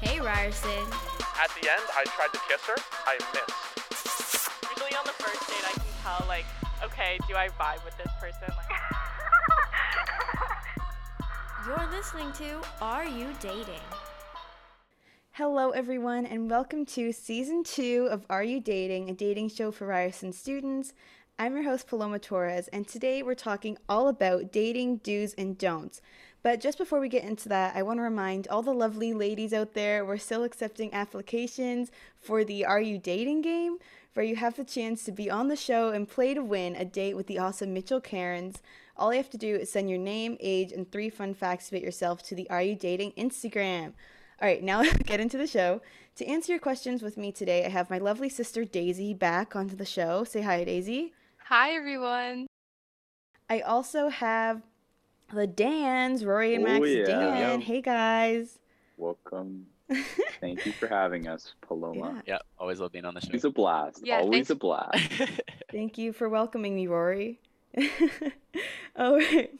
Hey, Ryerson. At the end, I tried to kiss her. I missed. Usually on the first date, I can tell, like, okay, do I vibe with this person? Like, You're listening to Are You Dating? Hello, everyone, and welcome to season two of Are You Dating, a dating show for Ryerson students. I'm your host, Paloma Torres, and today we're talking all about dating do's and don'ts. But just before we get into that, I want to remind all the lovely ladies out there we're still accepting applications for the Are You Dating game, where you have the chance to be on the show and play to win a date with the awesome Mitchell Cairns. All you have to do is send your name, age, and three fun facts about yourself to the Are You Dating Instagram. All right, now let's get into the show. To answer your questions with me today, I have my lovely sister Daisy back onto the show. Say hi, Daisy. hi, everyone. I also have the Dans, Rory and Oh, Max yeah. Dan. Yeah. Hey guys. Welcome. Thank you for having us, Paloma. Yeah. Yeah, always love being on the show. It's a blast. Yeah, Always thanks- a blast. Thank you for welcoming me, Rory. All right.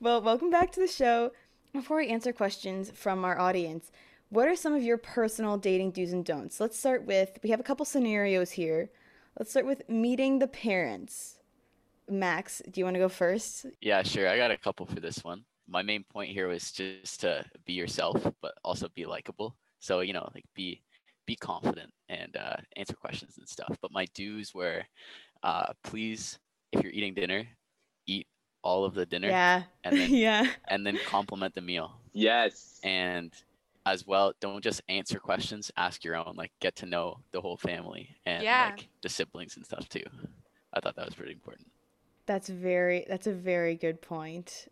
Well, welcome back to the show. Before we answer questions from our audience, what are some of your personal dating do's and don'ts? Let's start with we have a couple scenarios here. Let's start with meeting the parents. Max, do you want to go first? yeah, sure. I got a couple for this one. My main point here was just to be yourself, but also be likable. So you know, like be be confident and uh, answer questions and stuff. But my do's were, uh, please, if you're eating dinner, eat all of the dinner Yeah. and then yeah. and then compliment the meal. yes. And as well, don't just answer questions. Ask your own. Like get to know the whole family and Yeah. like the siblings and stuff too. I thought that was pretty important. That's very that's a very good point.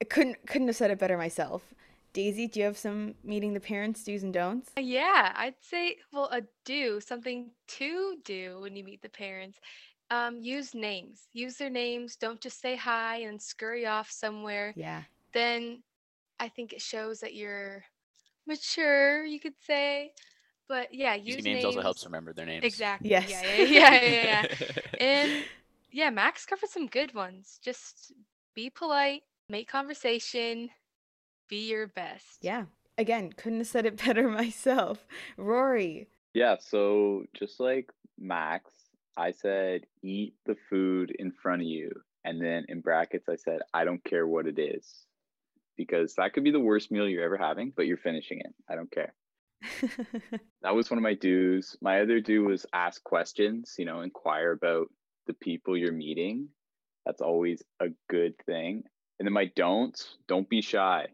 I couldn't couldn't have said it better myself. Daisy, do you have some meeting the parents do's and don'ts? Yeah, I'd say, well, a do, something to do when you meet the parents. Um, use names. Use their names. Don't just say hi and scurry off somewhere. Yeah. Then I think it shows that you're mature, you could say. But yeah, use Using names also helps remember their names. Exactly. Yes. Yeah, yeah, yeah, yeah, yeah. and yeah, Max covered some good ones. Just be polite, make conversation, be your best. Yeah. Again, couldn't have said it better myself. Rory. Yeah, so just like Max, I said eat the food in front of you. And then in brackets, I said, I don't care what it is. Because that could be the worst meal you're ever having, but you're finishing it. I don't care. That was one of my do's. My other do was ask questions, you know, inquire about the people you're meeting. That's always a good thing. And then my don'ts, don't be shy.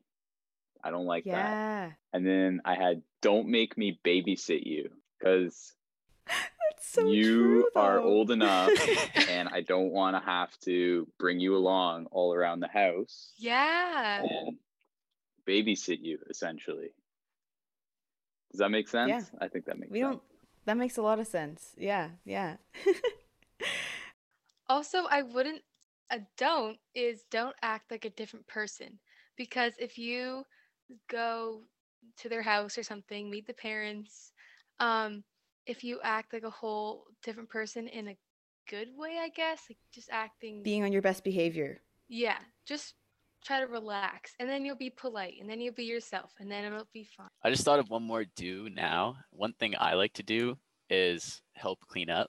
I don't like that. yeah. And then I had don't make me babysit you because so you true, are old enough and I don't want to have to bring you along all around the house Yeah. and babysit you essentially. Does that make sense? Yeah. I think that makes we sense. don't that makes a lot of sense. Yeah, yeah. Also, I wouldn't, a don't is don't act like a different person. Because if you go to their house or something, meet the parents, um, if you act like a whole different person in a good way, I guess, like just acting, Being on your best behavior. yeah, just try to relax. And then you'll be polite, and then you'll be yourself, and then it'll be fine. I just thought of one more do now. One thing I like to do is help clean up.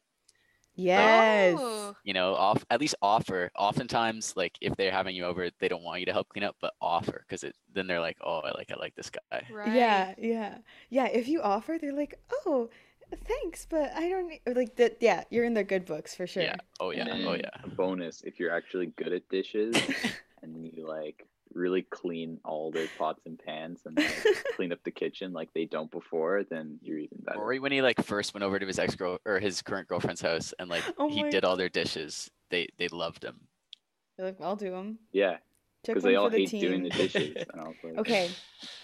Yes. Oh, You know, off at least offer. Oftentimes, like if they're having you over, they don't want you to help clean up, but offer because it then they're like, oh, I like I like this guy. right. Yeah, yeah. Yeah, if you offer, they're like, "Oh, thanks, but I don't need-" like that yeah, you're in their good books for sure. Oh, yeah. Oh yeah. Oh yeah. a bonus if you're actually good at dishes and you like really clean all their pots and pans and like, clean up the kitchen like they don't before, then you're even better. Rory, when he like first went over to his ex girl or his current girlfriend's house and like Oh he my did all their dishes, they they loved him. They're like, "I'll do them." Yeah, because they all the hate doing the dishes. And I was like, Okay,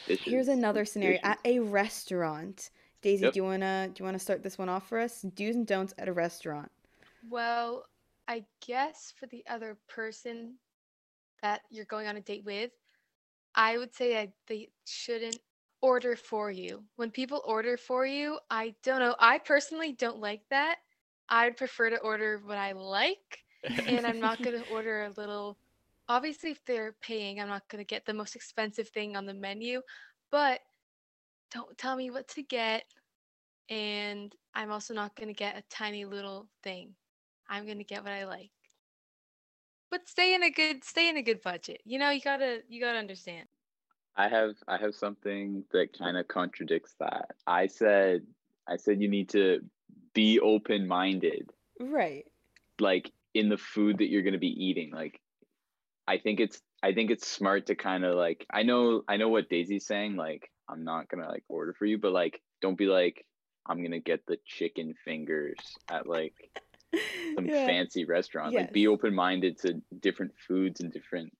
dishes. here's another scenario dishes." at a restaurant. Daisy, Yep. do you wanna do you wanna start this one off for us? Do's and don'ts at a restaurant. Well, I guess for the other person that you're going on a date with, I would say that they shouldn't order for you. When people order for you, I don't know. I personally don't like that. I'd prefer to order what I like, and I'm not going to order a little. Obviously, if they're paying, I'm not going to get the most expensive thing on the menu, but don't tell me what to get. And I'm also not going to get a tiny little thing. I'm going to get what I like. But stay in a good stay in a good budget. You know, you got to you got to understand. I have I have something that kind of contradicts that. I said I said you need to be open minded, Right. like in the food that you're gonna be eating. Like, I think it's I think it's smart to kind of like I know I know what Daisy's saying. Like, I'm not gonna like order for you, but like, don't be like I'm gonna get the chicken fingers at like some Yeah. fancy restaurant. Like, be open minded to different foods and different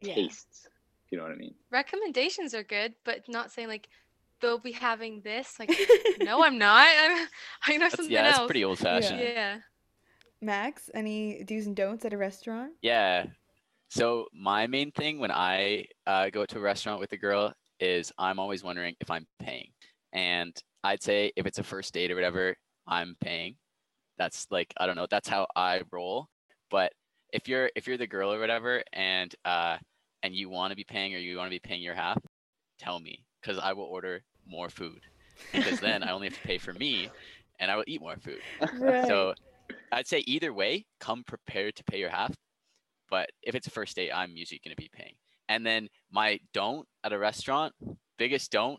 Yeah. tastes. If you know what I mean? Recommendations are good, but not saying like they'll be having this. Like, no, I'm not. I'm, I know That's, something yeah, that's else. pretty old fashioned. Yeah. Max, any do's and don'ts at a restaurant? Yeah. So my main thing when I uh, go to a restaurant with a girl is I'm always wondering if I'm paying, and I'd say if it's a first date or whatever, I'm paying. That's like I don't know. That's how I roll. But if you're if you're the girl or whatever, and uh, and you want to be paying or you want to be paying your half, tell me because I will order more food because then I only have to pay for me, and I will eat more food. Right. So I'd say either way, come prepared to pay your half. But if it's a first date, I'm usually going to be paying. And then my don't at a restaurant, biggest don't,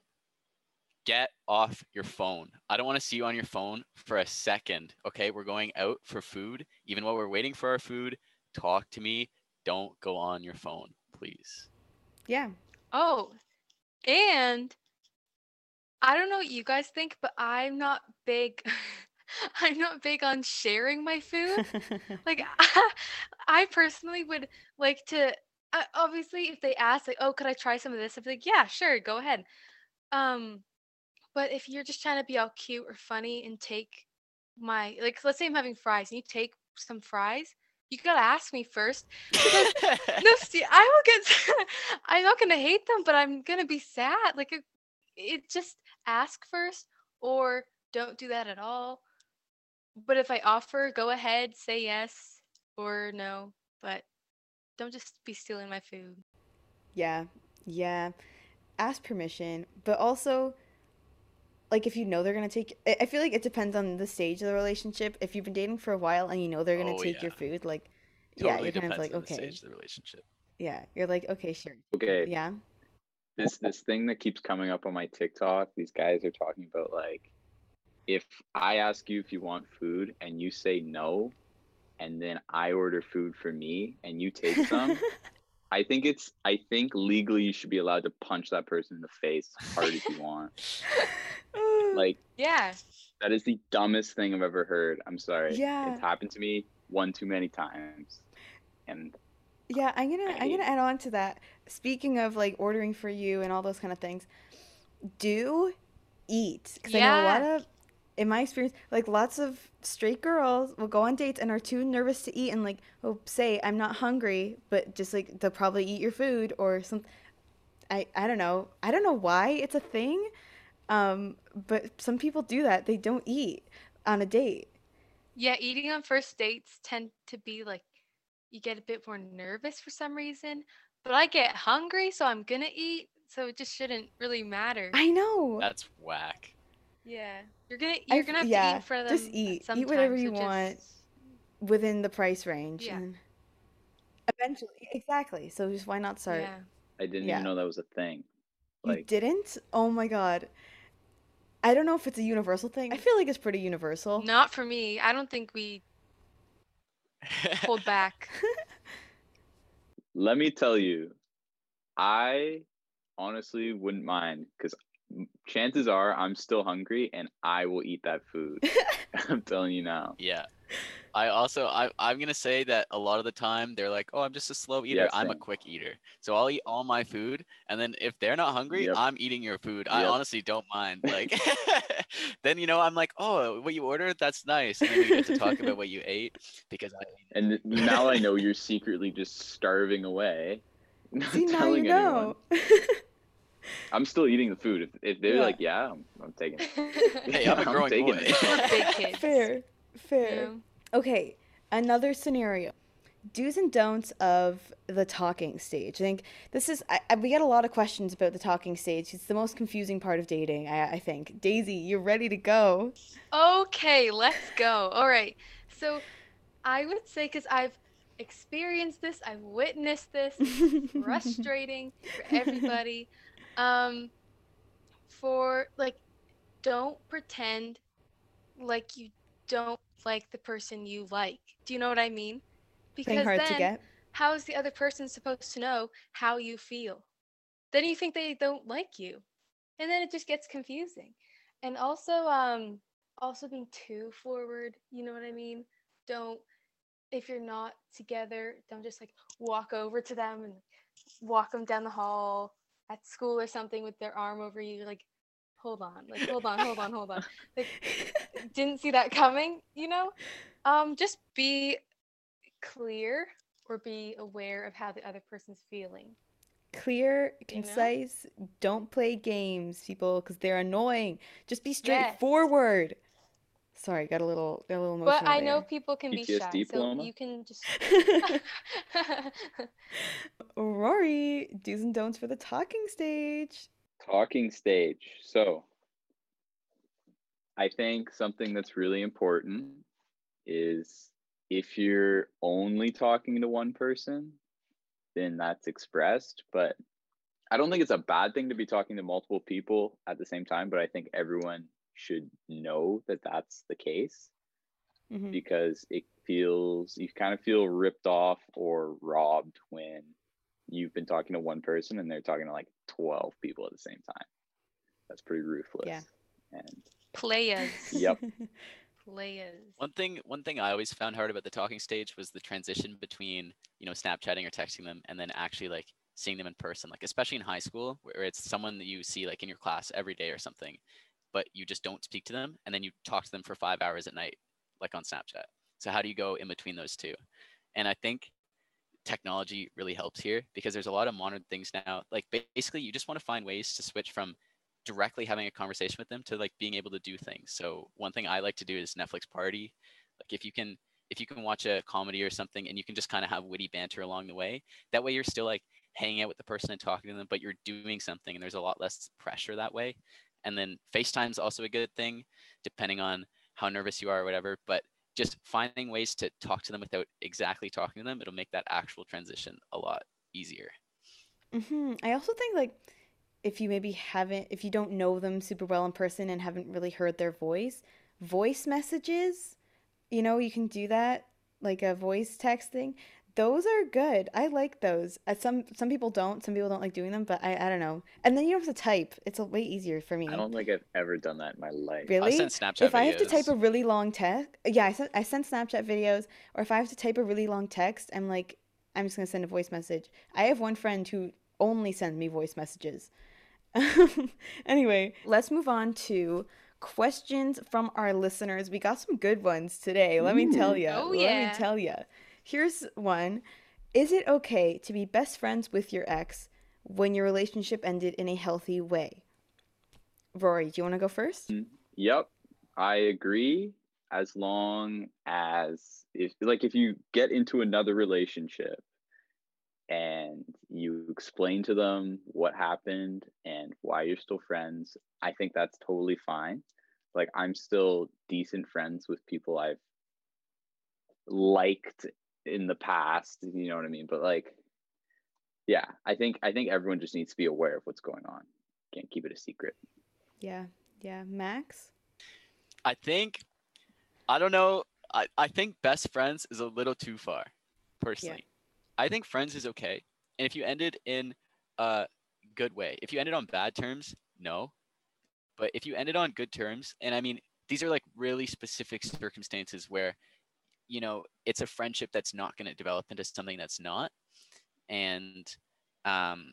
get off your phone. I don't want to see you on your phone for a second. Okay, we're going out for food. Even while we're waiting for our food, talk to me. Don't go on your phone, please. yeah. Oh, and I don't know what you guys think, but I'm not big. I'm not big on sharing my food. like I personally would like to. Uh, obviously, if they ask, like, "Oh, could I try some of this?" I'd be like, "Yeah, sure, go ahead." Um, but if you're just trying to be all cute or funny and take my like, let's say I'm having fries and you take some fries, you gotta ask me first. Because no, see, I will get. I'm not gonna hate them, but I'm gonna be sad. Like, it, it just ask first, or don't do that at all. But if I offer, go ahead, say yes or no. But don't just be stealing my food. Yeah, yeah. Ask permission, but also, like, if you know they're gonna take, I I feel like it depends on the stage of the relationship. If you've been dating for a while and you know they're gonna Oh, take your food, like, Totally yeah, you're kind depends of like, on the okay, stage of the relationship. yeah, you're like, okay, sure, Okay. yeah, this this thing that keeps coming up on my TikTok. These guys are talking about like, if I ask you if you want food and you say no, and then I order food for me and you take some, I think it's I think legally you should be allowed to punch that person in the face as hard as you want. Mm-hmm. Like Yeah. that is the dumbest thing I've ever heard. I'm sorry. Yeah. It's happened to me one too many times. And Yeah, I'm gonna I I'm gonna add on to that. Speaking of like ordering for you and all those kind of things, do eat because I know a lot of, in my experience, like lots of straight girls will go on dates and are too nervous to eat and like will say I'm not hungry, but just like they'll probably eat your food or some. I I don't know. I don't know why it's a thing, um, but some people do that. They don't eat on a date. Yeah, eating on first dates tend to be like you get a bit more nervous for some reason, but I get hungry, so I'm gonna eat, so it just shouldn't really matter. I know. That's whack. yeah, you're gonna I you're f- gonna have to eat in front of just eat. Eat whatever you time, so want. just- within the price range. Yeah. and eventually, exactly. So just why not start? Yeah. I didn't Yeah. even know that was a thing. You didn't? Oh my god. I don't know if it's a universal thing. I feel like it's pretty universal. Not for me. I don't think we hold back. let me tell you, I honestly wouldn't mind because chances are I'm still hungry and I will eat that food. I'm telling you now. Yeah. I also I I'm gonna say that a lot of the time they're like, oh, I'm just a slow eater. Yeah, I'm a quick eater, so I'll eat all my food, and then if they're not hungry, Yep. I'm eating your food. I honestly don't mind. Like, then you know I'm like, oh, what you ordered? That's nice, and then we get to talk about what you ate because I. And now I know you're secretly just starving away. Not See, now you telling anyone. know. I'm still eating the food. If, if they're Yeah. like, yeah, I'm, I'm taking it. Hey, I'm a I'm growing taking boy. it. Big kids. fair. Fair. know? Okay, another scenario. do's and don'ts of the talking stage. I think this is, I, I, we get a lot of questions about the talking stage. It's the most confusing part of dating, I, I think. Daisy, you're ready to go. Okay, let's go. All right. So I would say, because I've experienced this, I've witnessed this, it's frustrating for everybody. Um, for like, don't pretend like you don't like the person you like. Do you know what I mean? Hard then, how is the other person supposed to know how you feel? Then you think they don't like you, and then it just gets confusing. And also, um, also being too forward. You know what I mean? Don't if you're not together, don't just like walk over to them and walk them down the hall at school or something with their arm over you. Like, hold on, like hold on, hold on, hold on. Like, didn't see that coming. You know? Um, just be clear or be aware of how the other person's feeling. Clear, You know? concise, don't play games, people, because they're annoying. Just be Yes. straightforward. Sorry, got a little, got a little emotional. But I know people can be shy, PTSD, so you can just. Rory, do's and don'ts for the talking stage. Talking stage. So I think something that's really important is if you're only talking to one person, then that's expressed. But I don't think it's a bad thing to be talking to multiple people at the same time, but I think everyone should know that that's the case Mhm. because it feels you kind of feel ripped off or robbed when you've been talking to one person and they're talking to like 12 people at the same time. That's pretty ruthless. Yeah. And Players. yep, Players. One thing, one thing I always found hard about the talking stage was the transition between, you know, Snapchatting or texting them and then actually like seeing them in person. Like especially in high school, where it's someone that you see like in your class every day or something, but you just don't speak to them, and then you talk to them for five hours at night, like on Snapchat. So how do you go in between those two? And I think technology really helps here because there's a lot of modern things now. Like basically, you just want to find ways to switch from directly having a conversation with them to like being able to do things. So one thing I like to do is Netflix party. Like if you can if you can watch a comedy or something and you can just kind of have witty banter along the way, that way you're still like hanging out with the person and talking to them, but you're doing something and there's a lot less pressure that way. And then FaceTime's also a good thing, depending on how nervous you are or whatever. But just finding ways to talk to them without exactly talking to them, it'll make that actual transition a lot easier. hmm I also think like if you maybe haven't, if you don't know them super well in person and haven't really heard their voice, voice messages, you know, you can do that like a voice texting. Those are good. I like those. Uh, some some people don't. Some people don't like doing them, but I I don't know. And then you don't have to type. It's a way easier for me. I don't think I've ever done that in my life. Really? I sent Snapchat if I have to type a really long text, yeah, I sent I send Snapchat videos, or if I have to type a really long text, I'm like, I'm just gonna send a voice message. I have one friend who only sends me voice messages. anyway, let's move on to questions from our listeners. We got some good ones today. Let me tell you. Oh, yeah. Let me tell you. Here's one. Is it okay to be best friends with your ex when your relationship ended in a healthy way? Rory, do you want to go first? Mm, yep, I agree. As long as if like if you get into another relationship and you explain to them what happened and why you're still friends, I think that's totally fine. Like I'm still decent friends with people I've liked in the past, you know what I mean? But like yeah, I think I think everyone just needs to be aware of what's going on. Can't keep it a secret. Yeah, yeah. Max? I think I don't know. I, I think best friends is a little too far, personally. I think friends is okay. And if you ended in a good way, if you ended on bad terms, no. But if you ended on good terms, and I mean these are like really specific circumstances where, you know, it's a friendship that's not going to develop into something that's not. And um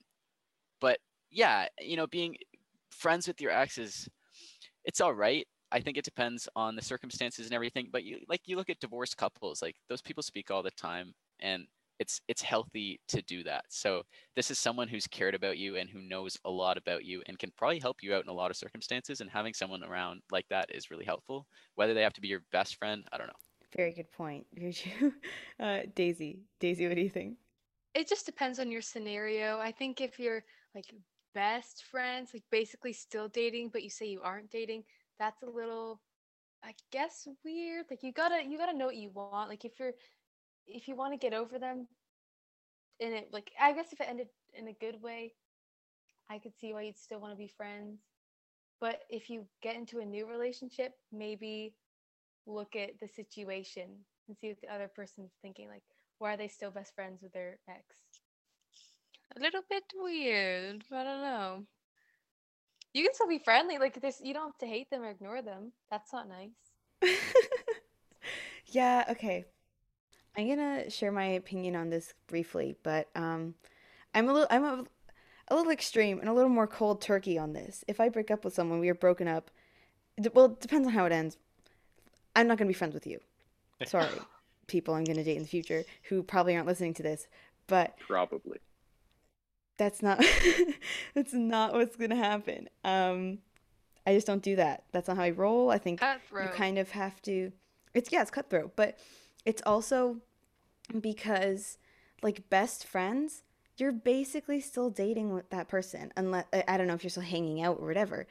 but yeah, you know, being friends with your exes, it's all right. I think it depends on the circumstances and everything. But you like you look at divorced couples, like those people speak all the time, and it's it's healthy to do that. So this is someone who's cared about you and who knows a lot about you and can probably help you out in a lot of circumstances. And having someone around like that is really helpful. Whether they have to be your best friend, I don't know. Very good point. True. Uh, Daisy, Daisy, what do you think? It just depends on your scenario. I think if you're like best friends, like basically still dating, but you say you aren't dating, that's a little, I guess, weird. Like you gotta you gotta know what you want. Like if you're if you want to get over them, and it like I guess if it ended in a good way, I could see why you'd still want to be friends. But if you get into a new relationship, maybe look at the situation and see what the other person's thinking. Like, why are they still best friends with their ex? A little bit weird. I don't know. You can still be friendly. Like, this, you don't have to hate them or ignore them. That's not nice. yeah, okay. I'm gonna share my opinion on this briefly, but um, I'm a little, I'm a, a little extreme and a little more cold turkey on this. If I break up with someone, we are broken up. d- Well, it depends on how it ends. I'm not gonna be friends with you. Sorry, people I'm gonna date in the future who probably aren't listening to this, but Probably. that's not that's not what's gonna happen. Um, I just don't do that. That's not how I roll. I think you Cutthroat. kind of have to. It's yeah, it's cutthroat, but it's also because like best friends, you're basically still dating with that person, unless I I don't know if you're still hanging out or whatever,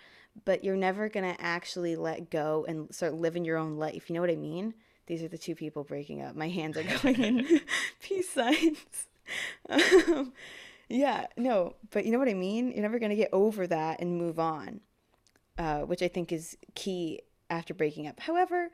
but you're never gonna actually let go and start living your own life. You know what I mean? These are the two people breaking up. My hands are going in peace signs. Um, yeah, no, but you know what I mean? You're never gonna get over that and move on, uh, which I think is key after breaking up. However,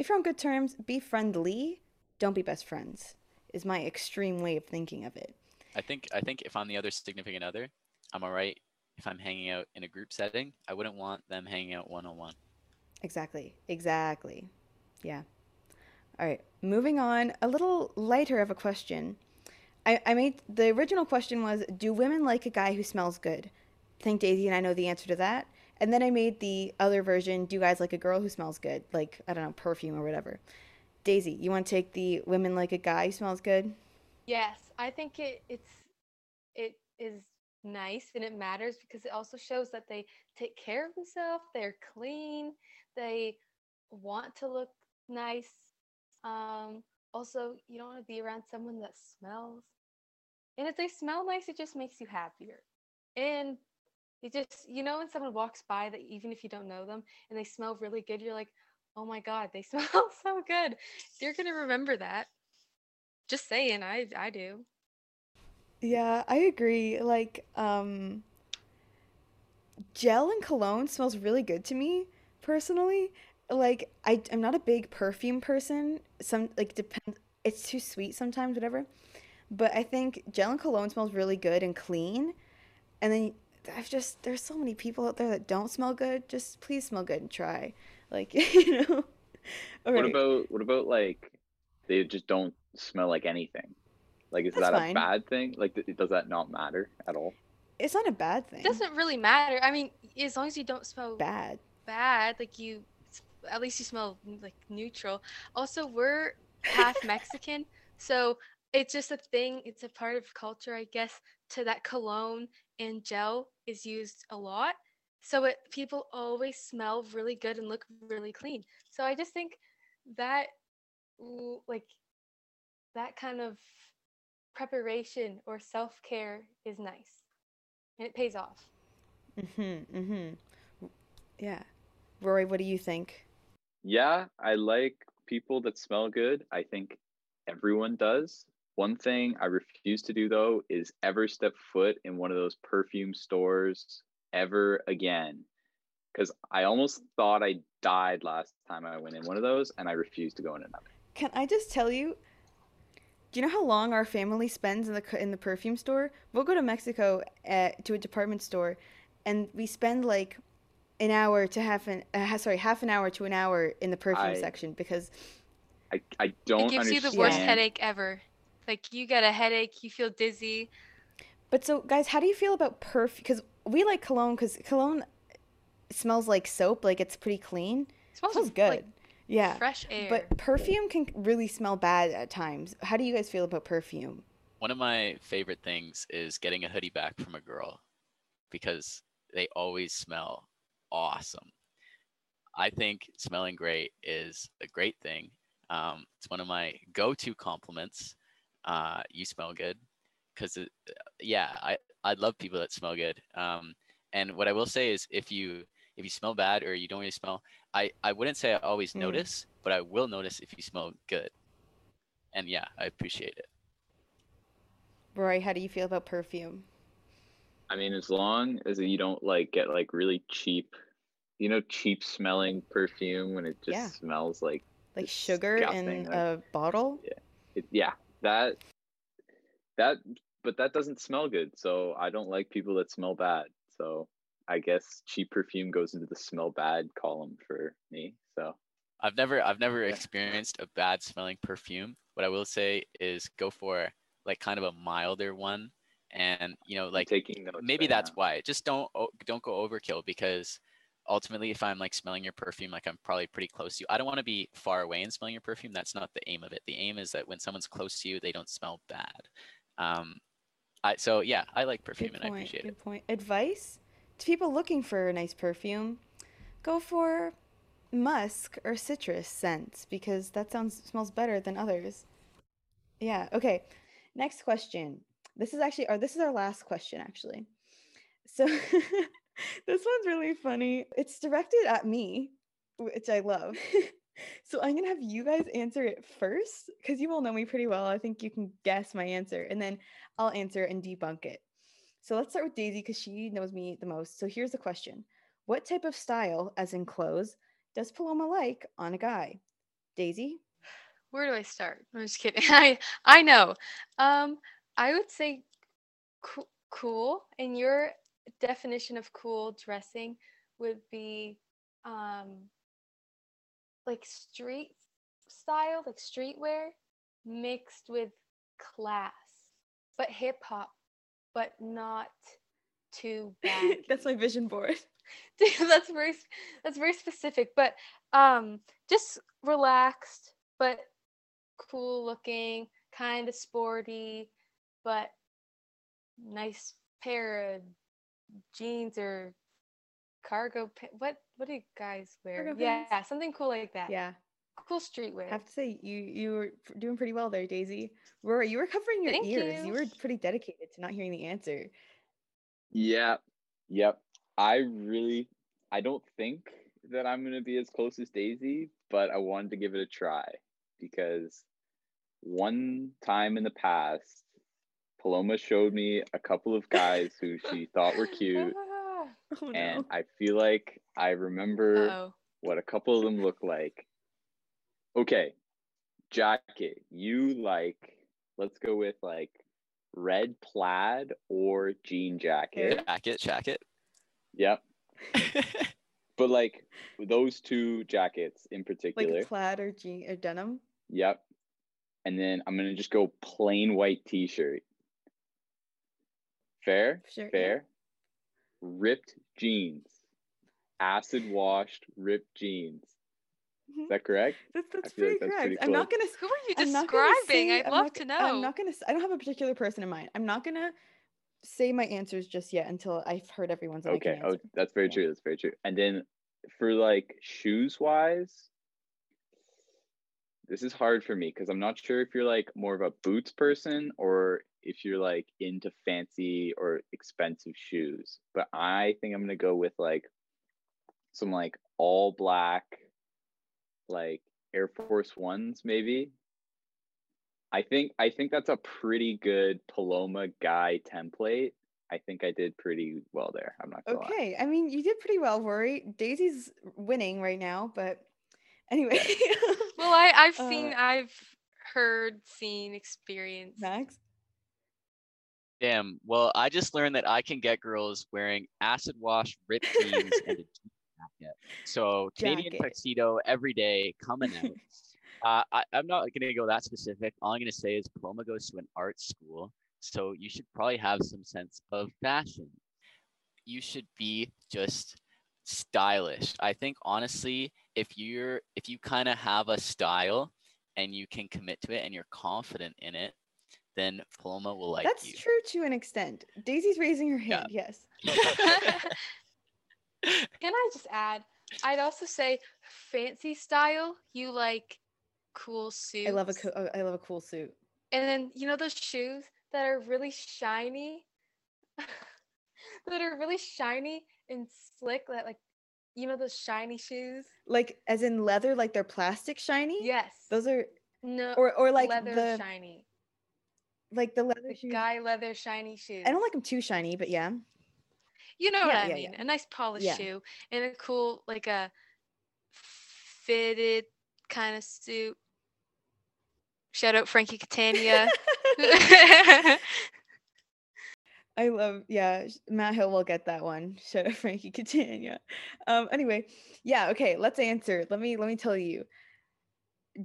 if you're on good terms, be friendly. Don't be best friends. Is my extreme way of thinking of it. I think I think if I'm the other significant other, I'm alright if I'm hanging out in a group setting. I wouldn't want them hanging out one on one. Exactly. Exactly. Yeah. All right. Moving on. A little lighter of a question. I, I made the original question was Do women like a guy who smells good? I think Daisy and I know the answer to that. And then I made the other version Do guys like a girl who smells good? Like, I don't know, perfume or whatever. Daisy, you want to take the women like a guy who smells good? Yes, I think it it's it is nice and it matters because it also shows that they take care of themselves, they're clean, they want to look nice. Um also you don't want to be around someone that smells. And if they smell nice, it just makes you happier. And it just you know when someone walks by that even if you don't know them and they smell really good, you're like, "Oh my god, they smell so good." You're to remember that. Just saying, I I do. Yeah, I agree. Like, um, gel and cologne smells really good to me personally. Like, I I'm not a big perfume person. Some like depends. It's too sweet sometimes, whatever. But I think gel and cologne smells really good and clean. And then I've just there's so many people out there that don't smell good. Just please smell good and try. Like, you know. All What right. about what about like they just don't smell like anything? Like is That's that fine. a bad thing? Like th- does that not matter at all? It's not a bad thing. It doesn't really matter. I mean, as long as you don't smell bad. bad, like you, at least you smell like neutral. Also, we're half Mexican, so it's just a thing. It's a part of culture, I guess. To that cologne and gel is used a lot, so it people always smell really good and look really clean. So I just think that, like, that kind of preparation or self care is nice, and it pays off. Mm-hmm. Mm-hmm. Yeah. Rory, what do you think? Yeah, I like people that smell good. I think everyone does. One thing I refuse to do though is ever step foot in one of those perfume stores ever again. Because I almost thought I died last time I went in one of those, and I refuse to go in another. Can I just tell you? Do you know how long our family spends in the in the perfume store? We'll go to Mexico uh to a department store, and we spend like an hour to half an uh, sorry half an hour to an hour in the perfume I- section because I, I don't it gives you the worst headache ever. Like you get a headache, you feel dizzy. But so, guys, how do you feel about perfume? Because we like cologne because cologne smells like soap, like it's pretty clean. It smells, smells good. like yeah. fresh air. But perfume can really smell bad at times. How do you guys feel about perfume? One of my favorite things is getting a hoodie back from a girl because they always smell awesome. I think smelling great is a great thing, Um, it's one of my go-to compliments. Uh, you smell good, because yeah, I I love people that smell good. Um, and what I will say is, if you if you smell bad or you don't really smell, I I wouldn't say I always Mm. notice, but I will notice if you smell good. And yeah, I appreciate it. Roy, how do you feel about perfume? I mean, as long as you don't like get like really cheap, you know, cheap smelling perfume when it just Yeah. smells like Like sugar in like- a bottle? it, yeah, that that but that doesn't smell good. So I don't like people that smell bad. So I guess cheap perfume goes into the smell bad column for me. So I've never I've never Yeah. experienced a bad smelling perfume. What I will say is go for like kind of a milder one, and you know like taking notes. maybe right that's now. why. Just don't don't go overkill because ultimately, if I'm like smelling your perfume, like I'm probably pretty close to you. I don't want to be far away and smelling your perfume. That's not the aim of it. The aim is that when someone's close to you, they don't smell bad. Um, I so yeah, I like perfume Good and I point. appreciate Good it. Good point. Advice to people looking for a nice perfume: go for musk or citrus scents because that sounds smells better than others. Yeah. Okay. Next question. This is actually, or this is our last question, actually. So this one's really funny. It's directed at me, which I love. so I'm gonna have you guys answer it first because you all know me pretty well. I think you can guess my answer, and then I'll answer and debunk it. So let's start with Daisy because she knows me the most. So here's the question What type of style, as in clothes, does Paloma like on a guy? Daisy? Where do I start? I'm just kidding. I I know. Um, I would say coo- cool. And your definition of cool dressing would be um like street style, like streetwear mixed with class, but hip hop, but not too bad. That's my vision board. that's very that's very specific but um just relaxed but cool looking kind of sporty but nice pair of jeans or cargo pa- what what do you guys wear Cargo yeah pants? something cool like that Yeah. Cool streetwear I have to say you you were doing pretty well there, Daisy. Rory, you were covering your Thank ears. You. you. were pretty dedicated to not hearing the answer. Yeah. Yep. I really I don't think that I'm gonna be as close as Daisy, but I wanted to give it a try because one time in the past, Paloma showed me a couple of guys who she thought were cute, Oh no. and I feel like I remember uh-oh. what a couple of them look like. Okay, jacket. You like? Let's go with like red plaid or jean jacket. Jacket, jacket. Yep. But like those two jackets in particular. a plaid or jean or denim. Yep. And then I'm gonna just go plain white t-shirt. Fair? Sure. yeah. Fair. Ripped jeans. Acid washed ripped jeans. Mhm. Is that correct? That's that's pretty like that's correct. pretty I'm not gonna. who are you I'm not gonna describing say- i'd I'm love not to know I'm not gonna. I don't have a particular person in mind. I'm not gonna say my answers just yet until I've heard everyone's. and I can Okay. Oh, that's very Yeah. true. That's very true. And then for like shoes wise, this is hard for me because I'm not sure if you're like more of a boots person or if you're like into fancy or expensive shoes. But I think I'm gonna go with like some like all black, like Air Force Ones, maybe. I think I think that's a pretty good Paloma guy template. I think I did pretty well there. I'm not gonna lie. Okay. I mean, you did pretty well, Rory. Daisy's winning right now, but anyway. well i i've seen Uh, i've heard seen experienced Max. Damn. Well, I just learned that I can get girls wearing acid wash, ripped jeans, and a jean. So Canadian Jacket. tuxedo every day coming out. uh, I, I'm not gonna go that specific. All I'm gonna say is Paloma goes to an art school, so you should probably have some sense of fashion. You should be just stylish. I think honestly, if you're if you kind of have a style and you can commit to it and you're confident in it, then Paloma will like you. That's you. true to an extent. Daisy's raising her Yeah. hand. Yes. Can I just add? I'd also say fancy style. You like cool suits. I love a co- oh, I love a cool suit. And then you know those shoes that are really shiny, that are really shiny and slick. That like, you know those shiny shoes. Like as in leather, like they're plastic shiny. Yes. Those are no or or like leather the shiny. like the leather The shoes. guy leather shiny shoes. I don't like them too shiny, but yeah. You know what I yeah, mean? yeah. A nice polished Yeah. shoe and a cool like a fitted kind of suit. Shout out Frankie Catania. I love yeah. Matt Hill will get that one. Shout out Frankie Catania. Um. Anyway, yeah. Okay. Let's answer. Let me let me tell you.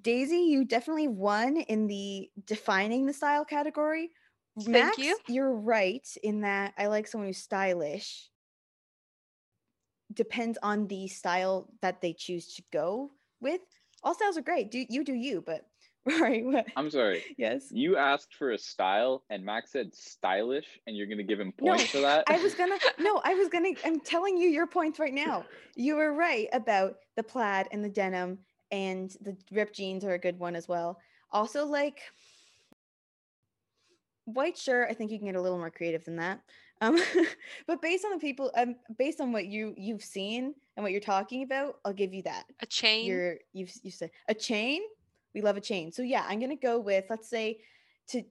Daisy, you definitely won in the defining the style category. Thank Max, you. You're right in that I like someone who's stylish. Depends on the style that they choose to go with. All styles are great. Do you do you? But right. What? I'm sorry. Yes. You asked for a style, and Max said stylish, and you're gonna give him No, points for that. I was gonna no, I was gonna I'm telling you your points right now. You were right about the plaid and the denim and the ripped jeans are a good one as well. Also like white shirt, I think you can get a little more creative than that. Um but based on the people um based on what you you've seen and what you're talking about, I'll give you that. a chain. You're you've you said a chain. We love a chain. So yeah, I'm gonna go with let's say to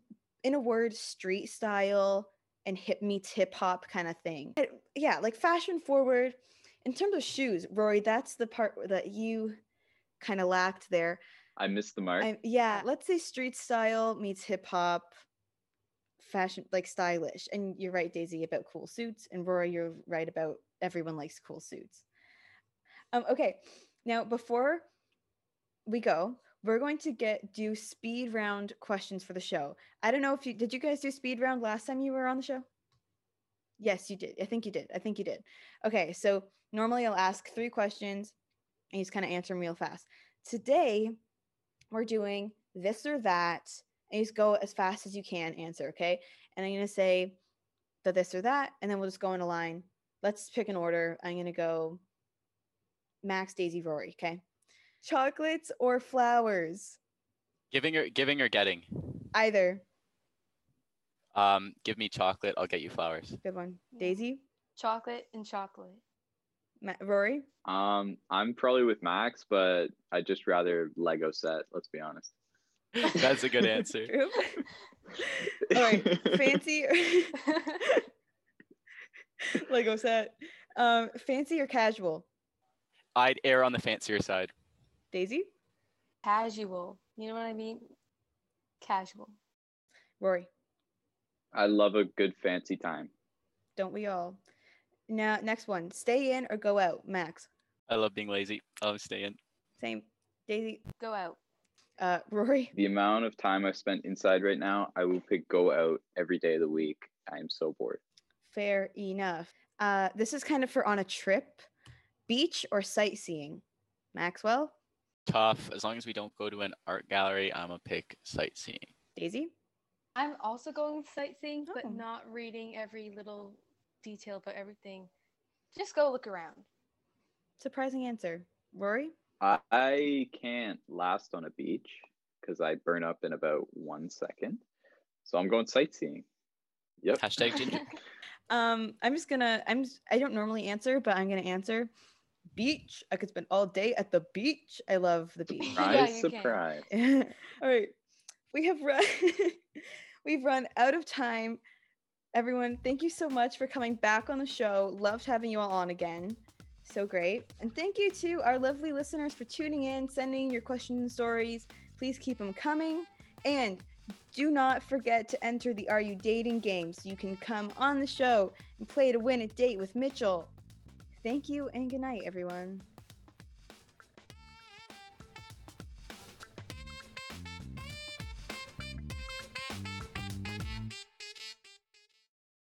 in a word street style and hip meets hip hop kind of thing. Yeah, like fashion forward. In terms of shoes, Rory, that's the part that you kind of lacked there. I missed the mark. I, yeah, let's say street style meets hip hop, fashion like stylish. And you're right, Daisy, about cool suits, and Rory, you're right about everyone likes cool suits. Um, okay, now before we go, we're going to get do speed round questions for the show. I don't know if you did. You guys do speed round last time you were on the show? Yes, you did. I think you did. I think you did. Okay, so normally I'll ask three questions, and you just kind of answer them real fast. Today, we're doing this or that, and you just go as fast as you can answer, okay? And I'm gonna say the this or that, and then we'll just go in a line. Let's pick an order. I'm gonna go Max, Daisy, Rory, okay? Chocolates or flowers? Giving or giving or getting. Either. Um, give me chocolate. I'll get you flowers. Good one. Yeah. Daisy, chocolate and chocolate. Ma- Rory. Um, I'm probably with Max, but I'd just rather Lego set. Let's be honest. That's a good answer. All right, fancy. Lego set. Um, fancy or casual? I'd err on the fancier side. Daisy, Casual. You know what I mean? Casual. Rory. I love a good fancy time. Don't we all? Now, next one. Stay in or go out? Max. I love being lazy. I'll stay in. Same. Daisy. Go out. Uh, Rory. The amount of time I've spent inside right now, I will pick go out every day of the week. I am so bored. Fair enough. Uh, this is kind of for on a trip. Beach or sightseeing? Maxwell. Tough. As long as we don't go to an art gallery, I'm a pick sightseeing. Daisy. I'm also going with sightseeing, but Oh. not reading every little detail about everything. Just go look around. Surprising answer. Rory. I, I can't last on a beach because I burn up in about one second. So I'm going sightseeing. Yep. Hashtag ginger. Um, I'm just gonna. I'm. I don't normally answer, but I'm gonna answer. Beach. I could spend all day at the beach. I love the beach. Surprise, you can. surprise. all right, we have run. we've run out of time. Everyone, thank you so much for coming back on the show. Loved having you all on again. So great. And thank you to our lovely listeners for tuning in, sending your questions and stories. Please keep them coming. And do not forget to enter the Are You Dating game so you can come on the show and play to win a date with Mitchell. Thank you and good night, everyone.